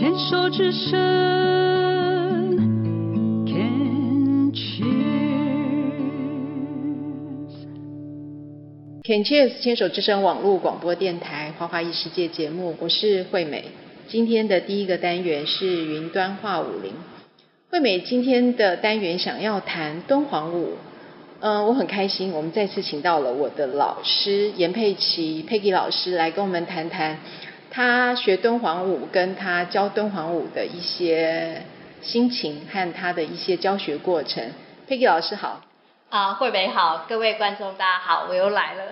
牵手之声，Can cheers。Can cheers，牵手之声网络广播电台花花异世界节目，我是惠美。今天的第一个单元是云端话舞林。惠美今天的单元想要谈敦煌舞。嗯，我很开心，我们再次请到了我的老师严佩琪佩琪老师来跟我们谈谈他学敦煌舞跟他教敦煌舞的一些心情和他的一些教学过程。Peggy 老师好。啊，惠美好，各位观众大家好，我又来了。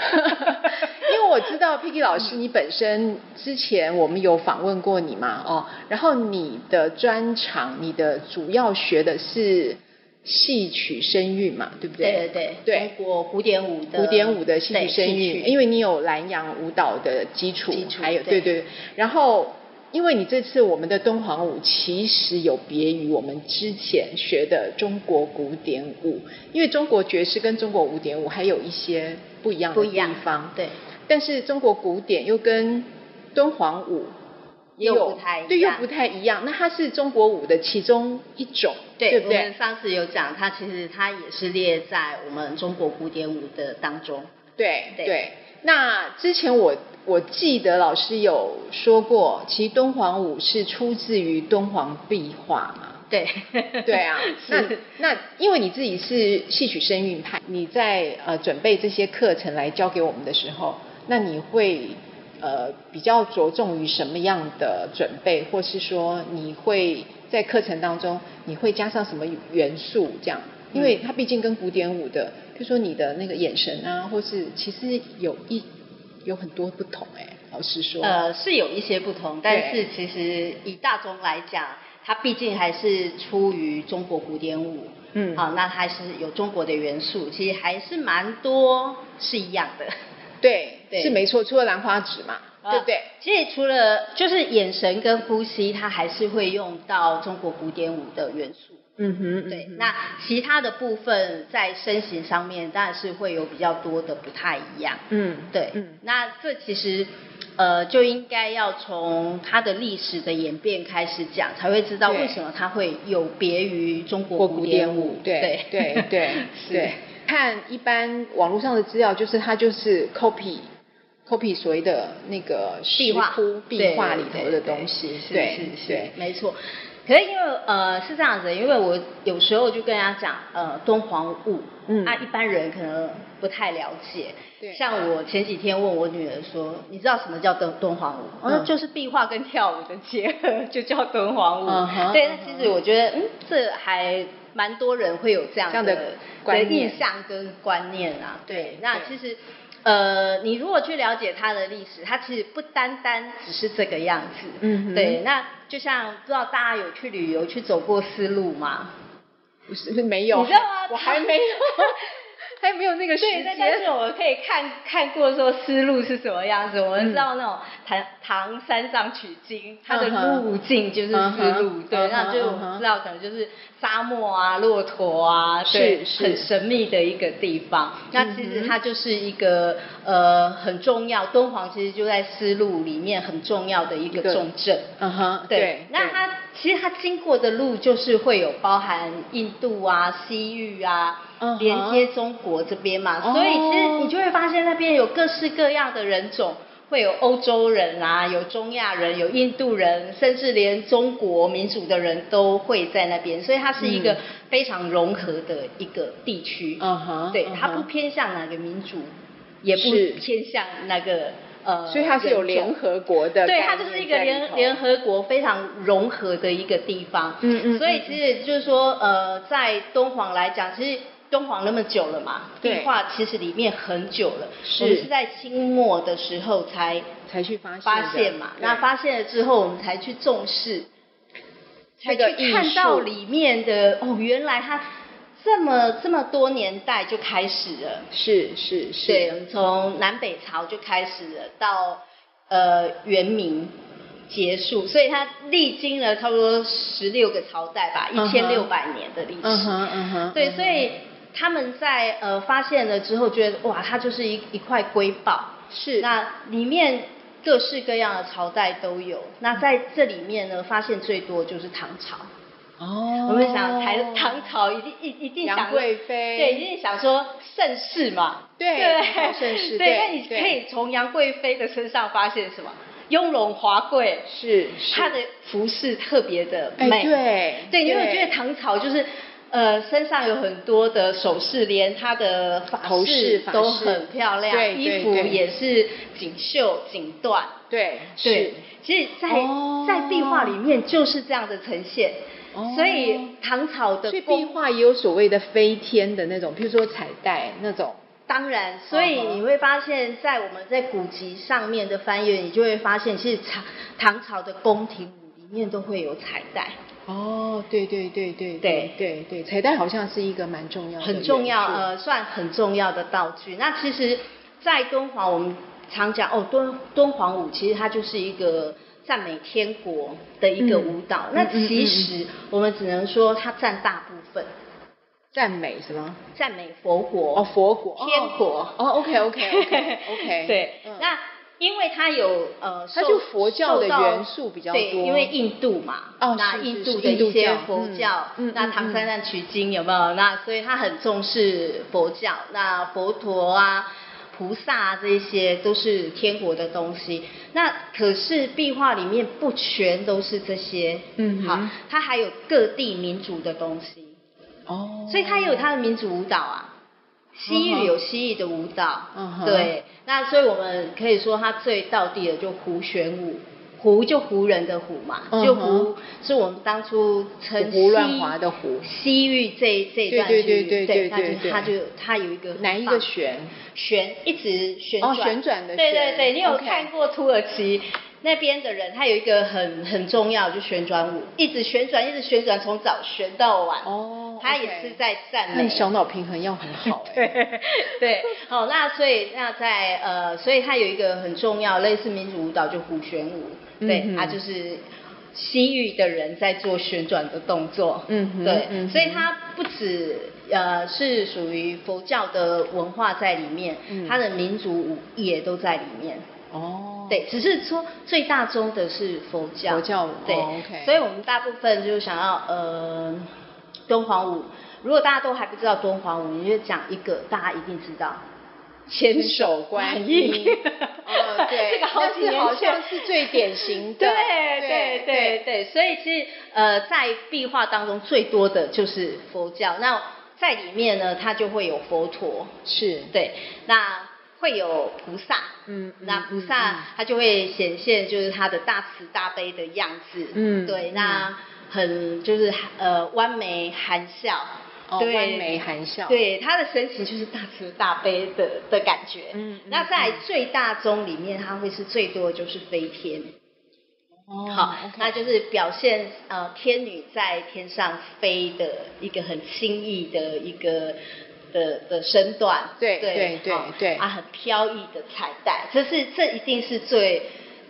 因为我知道 Peggy 老师，你本身之前我们有访问过你嘛，哦，然后你的专长，你的主要学的是。戏曲声韵嘛，对不对？对对对，中国古典舞的古典舞的戏曲声韵，因为你有南洋舞蹈的基础，基础还有对对，对。然后，因为你这次我们的敦煌舞其实有别于我们之前学的中国古典舞，因为中国爵士跟中国古典舞还有一些不一样的地方，对。但是中国古典又跟敦煌舞。又不太一样，对，又不太一样。那它是中国舞的其中一种，对，对不对？我们上次有讲，它其实它也是列在我们中国古典舞的当中。对对，对。那之前我我记得老师有说过，其实敦煌舞是出自于敦煌壁画嘛。对 对啊。那那因为你自己是戏曲声韵派，你在呃准备这些课程来教给我们的时候，那你会。呃，比较着重于什么样的准备，或是说你会在课程当中你会加上什么元素这样？因为它毕竟跟古典舞的，比如说你的那个眼神啊，或是其实有一有很多不同哎，老实说。呃，是有一些不同，但是其实以大众来讲，它毕竟还是出于中国古典舞，嗯，好，那还是有中国的元素，其实还是蛮多是一样的。对，对，是没错，除了兰花指嘛，对不对？其实除了就是眼神跟呼吸，它还是会用到中国古典舞的元素。嗯哼，对。嗯。那其他的部分在身形上面，当然是会有比较多的不太一样。嗯，对。嗯，那这其实呃就应该要从它的历史的演变开始讲，才会知道为什么它会有别于中国古典舞。对对对对，对。对 看一般网络上的资料，就是它就是 copy copy 所谓的那个壁画壁画里头的东西，对对，是是，是没错。可是因为呃是这样子，因为我有时候就跟人家讲呃敦煌舞，嗯，啊一般人可能不太了解。对。像我前几天问我女儿说，你知道什么叫敦敦煌舞？我、嗯、说就是壁画跟跳舞的结合，就叫敦煌舞。嗯、对，那其实我觉得嗯这还。蛮多人会有这样的，这样的，的印象跟观念啊，对，对那其实，呃，你如果去了解它的历史，它其实不单单只是这个样子，嗯，对，那就像不知道大家有去旅游去走过丝路吗？不是，没有，你知道吗？我还没有。还没有那个时间，但是我们可以看看过说丝路是什么样子。我们知道那种唐唐三藏取经，它的路径就是丝路，对，那就我们知道可能就是沙漠啊、骆驼啊，对，很神秘的一个地方。那其实它就是一个呃很重要，敦煌其实就在丝路里面很重要的一个重镇。嗯哼，对。那它其实它经过的路就是会有包含印度啊、西域啊。连接中国这边嘛，所以其实你就会发现那边有各式各样的人种，会有欧洲人啊，有中亚人，有印度人，甚至连中国民族的人都会在那边，所以它是一个非常融合的一个地区。嗯哼，对，它不偏向哪个民族，也不偏向那个呃，所以它是有联合国的，对，它就是一个联联合国非常融合的一个地方。嗯嗯，所以其实就是说，呃，在敦煌来讲，其实。敦煌那么久了嘛，壁画其实里面很久了，是。我们是在清末的时候才才去发现发现嘛。那发现了之后，我们才去重视，才去看到里面的哦，原来它这么这么多年代就开始了，是是是，对，从南北朝就开始了，到呃元明结束，所以它历经了差不多十六个朝代吧，一千六百年的历史，嗯哼嗯哼，对，所以。他们在呃发现了之后，觉得哇，它就是一一块瑰宝。是。那里面各式各样的朝代都有。那在这里面呢，发现最多就是唐朝。哦，我们想唐唐朝一定一一定想杨贵妃，对，一定想说盛世嘛，对，对，盛世，对，那你可以从杨贵妃的身上发现什么？雍容华贵，是，她的服饰特别的美，哎、对，对，因为我觉得唐朝就是。呃，身上有很多的首饰，连她的头饰都很漂亮，衣服也是锦绣锦缎，对，对。其实在，在、哦、在壁画里面就是这样的呈现，哦、所以唐朝的。壁画也有所谓的飞天的那种，譬如说彩带那种。当然，所以你会发现在我们在古籍上面的翻阅，你就会发现，其实唐唐朝的宫廷里面都会有彩带。哦，对对对对对对对，彩带好像是一个蛮重要的，很重要，呃，算很重要的道具。那其实，在敦煌我们常讲哦，敦敦煌舞其实它就是一个赞美天国的一个舞蹈。嗯、那其实我们只能说它占大部分。赞美什么？赞美佛国哦，佛国天国哦，OK OK OK OK，对，嗯、那。因为它有呃，它就佛教的元素比较多，对，因为印度嘛，哦，那印度的一些佛教，嗯、那唐三藏取经有没有？嗯、那所以他很重视佛教，那佛陀啊、菩萨啊这些都是天国的东西。那可是壁画里面不全都是这些，嗯，好，它还有各地民族的东西，哦，所以它也有它的民族舞蹈啊。西域有西域的舞蹈，uh huh. 对，那所以我们可以说它最道地的就胡旋舞，胡就湖人的湖嘛，uh. 就湖是我们当初称胡乱华的湖，西域这这段对对对对对对，它就它有一个哪一个旋旋一直旋转、哦、旋转的旋，对对对，你有看过土耳其那边的人，他有一个很很重要，就旋转舞，一直旋转，一直旋转，从早旋到晚。哦，他也是在赞美。那小脑平衡要很好哎。对，对，好，那所以那在呃，所以他有一个很重要，类似民族舞蹈，就胡旋舞。对，他就是西域的人在做旋转的动作。嗯，对，所以它不止呃是属于佛教的文化在里面，它的民族舞也都在里面。哦，对，只是说最大宗的是佛教，佛教舞，对、哦 okay、所以我们大部分就是想要呃敦煌舞。如果大家都还不知道敦煌舞，你就讲一个大家一定知道，千手观音。哦，对，这个好几年前。好像是最典型的。对对对对，对，所以其实呃在壁画当中最多的就是佛教，那在里面呢，它就会有佛陀，是。对，那。会有菩萨，嗯，那菩萨他就会显现，就是他的大慈大悲的样子，嗯，对，那很就是呃弯眉含笑，哦，弯眉含笑，对，他的神情就是大慈大悲的的感觉，嗯，那在最大宗里面，他会是最多的就是飞天，哦，好，那就是表现呃天女在天上飞的一个很轻易的一个。的的身段，对对对对，啊，很飘逸的彩带，这是这一定是最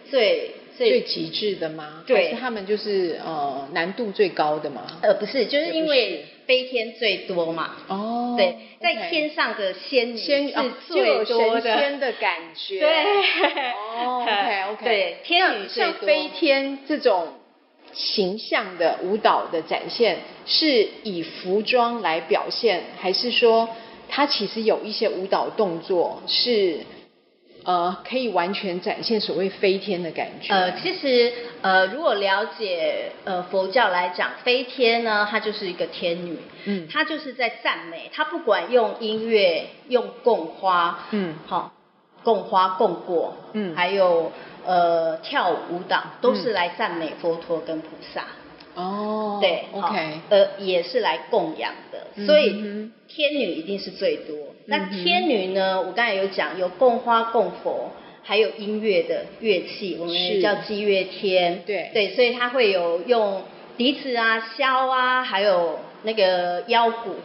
最最极致的吗？对，是他们就是呃难度最高的吗？呃，不是，就是因为飞天最多嘛。哦，对，在天上的仙女是最多的，的感觉。对，哦，OK OK，对，天女。像飞天这种。形象的舞蹈的展现是以服装来表现，还是说它其实有一些舞蹈动作是呃可以完全展现所谓飞天的感觉？呃，其实呃如果了解呃佛教来讲，飞天呢，它就是一个天女，嗯，她就是在赞美，她不管用音乐、用供花，嗯，好，供花供果，嗯，还有。呃，跳舞舞蹈都是来赞美佛陀跟菩萨。哦，对，OK，呃，也是来供养的，所以天女一定是最多。那天女呢，我刚才有讲，有供花供佛，还有音乐的乐器，我们也叫击乐天。对，对，所以它会有用笛子啊、箫啊，还有那个腰鼓。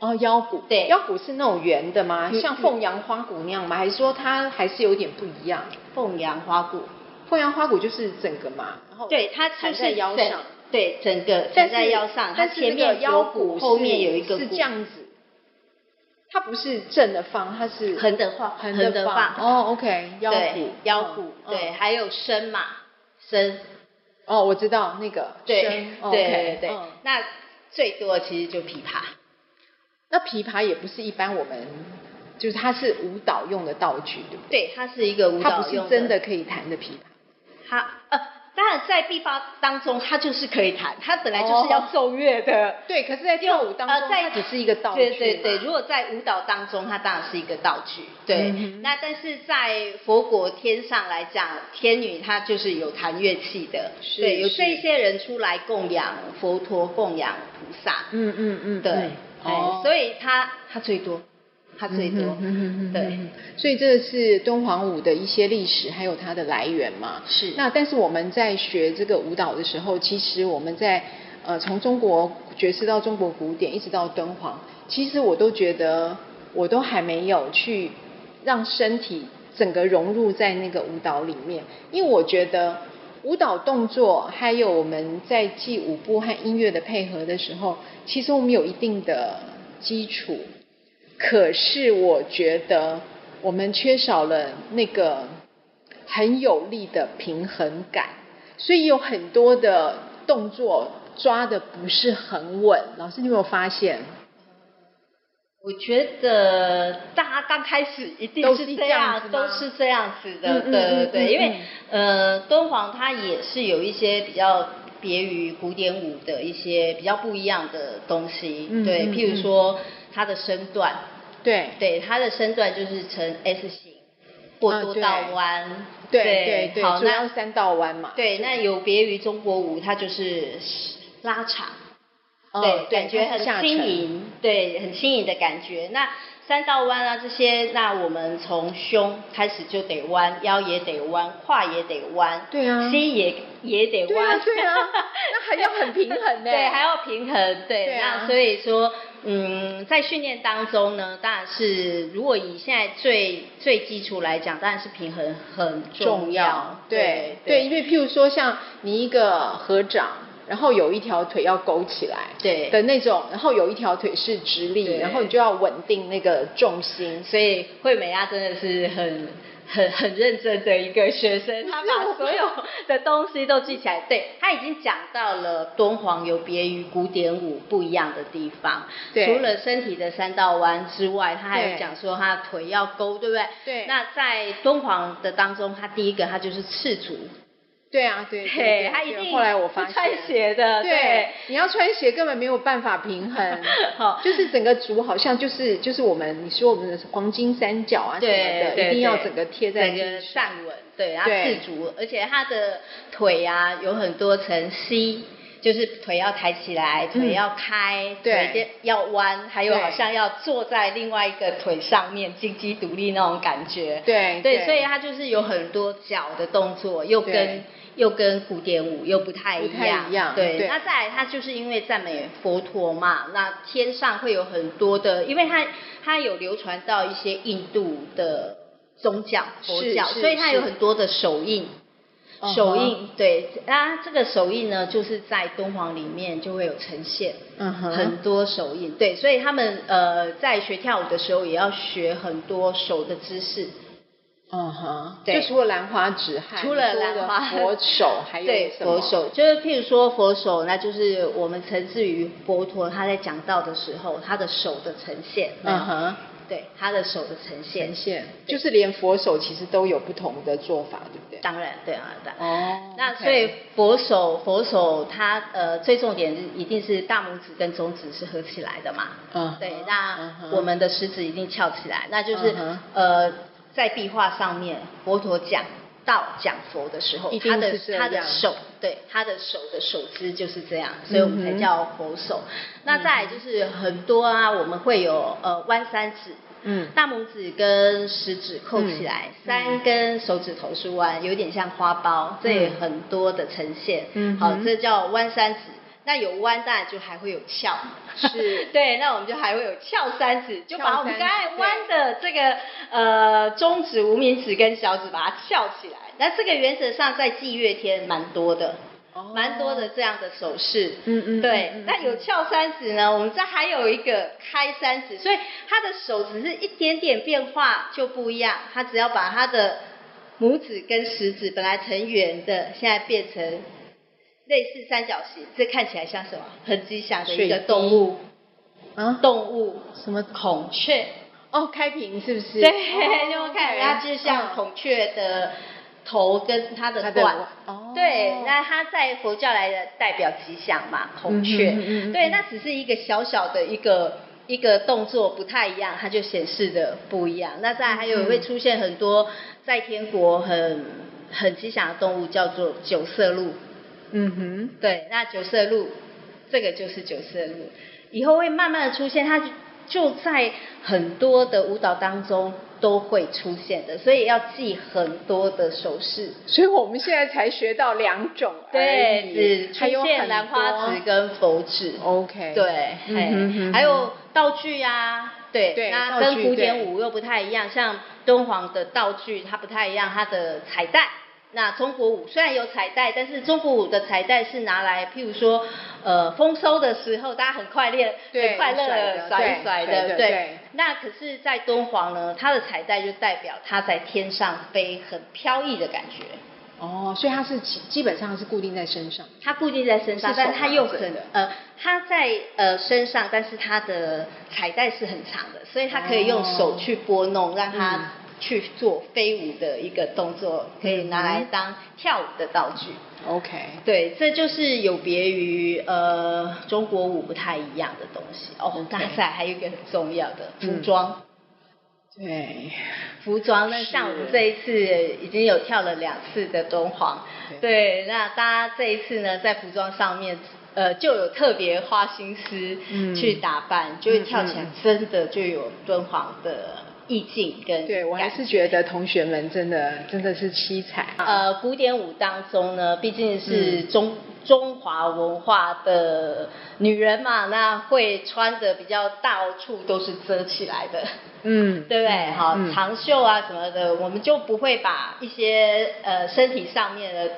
哦，腰鼓。对，腰鼓是那种圆的吗？像凤阳花鼓那样吗？还是说它还是有点不一样？凤阳花鼓，凤阳花鼓就是整个嘛，然后对，它缠在腰上，对，整个缠在腰上，它前面腰骨，后面有一个是这样子，它不是正的放，它是横的放，横的放。哦，OK，腰骨，腰骨，对，还有身嘛，身。哦，我知道那个对，对对对。那最多其实就琵琶。那琵琶也不是一般我们，就是它是舞蹈用的道具，对不对？对，它是一个舞蹈用的。它不是真的可以弹的琵琶。它呃。当然，在琵琶当中，他就是可以弹，他本来就是要奏乐的。哦、对，可是，在跳舞当中，它只是一个道具。对对对，如果在舞蹈当中，它当然是一个道具。对，嗯、那但是在佛国天上来讲，天女她就是有弹乐器的。是对，有这些人出来供养佛陀、供养菩萨。嗯嗯嗯，对，哦、所以他他最多。它最多，嗯嗯嗯、对，所以这是敦煌舞的一些历史，还有它的来源嘛。是。那但是我们在学这个舞蹈的时候，其实我们在呃从中国爵士到中国古典，一直到敦煌，其实我都觉得我都还没有去让身体整个融入在那个舞蹈里面，因为我觉得舞蹈动作还有我们在记舞步和音乐的配合的时候，其实我们有一定的基础。可是我觉得我们缺少了那个很有力的平衡感，所以有很多的动作抓的不是很稳。老师，你有没有发现？我觉得大家刚开始一定是这样，都是这样子的，对对对。因为呃，敦煌它也是有一些比较别于古典舞的一些比较不一样的东西，对，譬如说它的身段。对对，它的身段就是呈 S 型或多道弯，对对对，好，那三道弯嘛。对，那有别于中国舞，它就是拉长，对，感觉很轻盈，对，很轻盈的感觉。那三道弯啊这些，那我们从胸开始就得弯，腰也得弯，胯也得弯，对啊，膝也也得弯，对啊，对啊，那还要很平衡 呢，对，还要平衡，对，那所以说。嗯，在训练当中呢，当然是如果以现在最最基础来讲，当然是平衡很重要。重要对对，对，因为譬如说像你一个合掌，然后有一条腿要勾起来，对的那种，然后有一条腿是直立，然后你就要稳定那个重心。所以惠美啊，真的是很。很很认真的一个学生，他把所有的东西都记起来。对，他已经讲到了敦煌有别于古典舞不一样的地方。除了身体的三道弯之外，他还有讲说他腿要勾，对不对？对。那在敦煌的当中，他第一个他就是赤足。对啊，对，对，他一定后来我发现穿鞋的，对，你要穿鞋根本没有办法平衡，好，就是整个足好像就是就是我们你说我们的黄金三角啊什么的，一定要整个贴在整个站稳，对，然后赤足，而且他的腿啊有很多层 C，就是腿要抬起来，腿要开，腿要弯，还有好像要坐在另外一个腿上面，金鸡独立那种感觉，对对，所以他就是有很多脚的动作，又跟。又跟古典舞又不太一样，一样对。对那再来，它就是因为赞美佛陀嘛，那天上会有很多的，因为它它有流传到一些印度的宗教佛教，所以它有很多的手印，手印对。那这个手印呢，就是在敦煌里面就会有呈现，嗯哼，很多手印，对。所以他们呃在学跳舞的时候，也要学很多手的姿势。嗯哼，对，就除了兰花指，除了兰花佛手，还有对佛手，就是譬如说佛手，那就是我们承自于佛陀他在讲道的时候，他的手的呈现。嗯哼，对，他的手的呈现。呈现，就是连佛手其实都有不同的做法，对不对？当然，对啊，对。哦。那所以佛手，佛手它呃最重点是一定是大拇指跟中指是合起来的嘛。嗯。对，那我们的食指一定翘起来，那就是呃。在壁画上面，佛陀讲道讲佛的时候，他的他的手，对他的手的手姿就是这样，所以我们才叫佛手。嗯、那再来就是很多啊，我们会有呃弯三指，嗯，大拇指跟食指扣起来，嗯、三根手指头是弯，有点像花苞，这也很多的呈现。嗯，好，这叫弯三指。那有弯，当然就还会有翘，是 对。那我们就还会有翘三指，就把我们刚才弯的这个呃中指、无名指跟小指把它翘起来。那这个原则上在祭月天蛮多的，蛮多的这样的手势。嗯嗯。对，那有翘三指呢，我们这还有一个开三指，所以他的手只是一点点变化就不一样。他只要把他的拇指跟食指本来成圆的，现在变成类似三角形，这看起来像什么？很吉祥的一个动物。啊？动物？什么？孔雀。哦，开屏是不是？对，就看它就像孔雀的头跟它的冠。哦。对，那它在佛教来的代表吉祥嘛，孔雀。嗯嗯嗯。对，那只是一个小小的一个一个动作不太一样，它就显示的不一样。那再还有会出现很多在天国很很吉祥的动物，叫做九色鹿。嗯哼。对，那九色鹿，这个就是九色鹿，以后会慢慢的出现，它就。就在很多的舞蹈当中都会出现的，所以要记很多的手势。所以我们现在才学到两种，对，只出现兰花指跟佛指。OK，对，嗯，还有道具啊，对，对，那跟古典舞又不太一样，像敦煌的道具它不太一样，它的彩带。那中国舞虽然有彩带，但是中国舞的彩带是拿来，譬如说，呃，丰收的时候，大家很快乐，很快乐的甩一甩的，对，对。那可是，在敦煌呢，它的彩带就代表它在天上飞，很飘逸的感觉。哦，所以它是基基本上是固定在身上。它固定在身上，但它又很呃，它在呃身上，但是它的彩带是很长的，所以它可以用手去拨弄，让它。嗯去做飞舞的一个动作，可以拿来当跳舞的道具。OK，对，这就是有别于呃中国舞不太一样的东西。哦，大赛还有一个很重要的服装。嗯、对，服装呢，像我们这一次已经有跳了两次的敦煌。对，那大家这一次呢，在服装上面呃就有特别花心思去打扮，嗯、就会跳起来真的就有敦煌的。意境跟对，我还是觉得同学们真的真的是七彩。呃，古典舞当中呢，毕竟是中、嗯、中华文化的女人嘛，那会穿的比较到处都是遮起来的，嗯，对不对？好、嗯，长袖啊什么的，我们就不会把一些呃身体上面的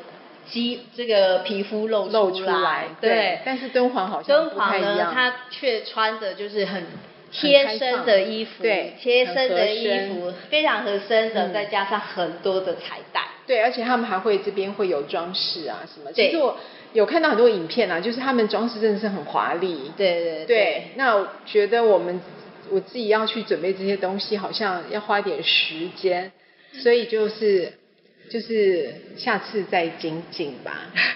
肌这个皮肤露露出来。对，但是敦煌好像敦煌呢，它却穿的就是很。贴身的衣服，对，贴身的衣服非常合身的，再加上很多的彩带。对，而且他们还会这边会有装饰啊什么。其实我有看到很多影片啊，就是他们装饰真的是很华丽。对对对。对，那我觉得我们我自己要去准备这些东西，好像要花点时间，所以就是。就是下次再精进吧。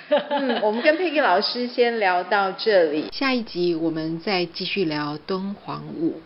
嗯，我们跟佩克老师先聊到这里，下一集我们再继续聊敦煌舞。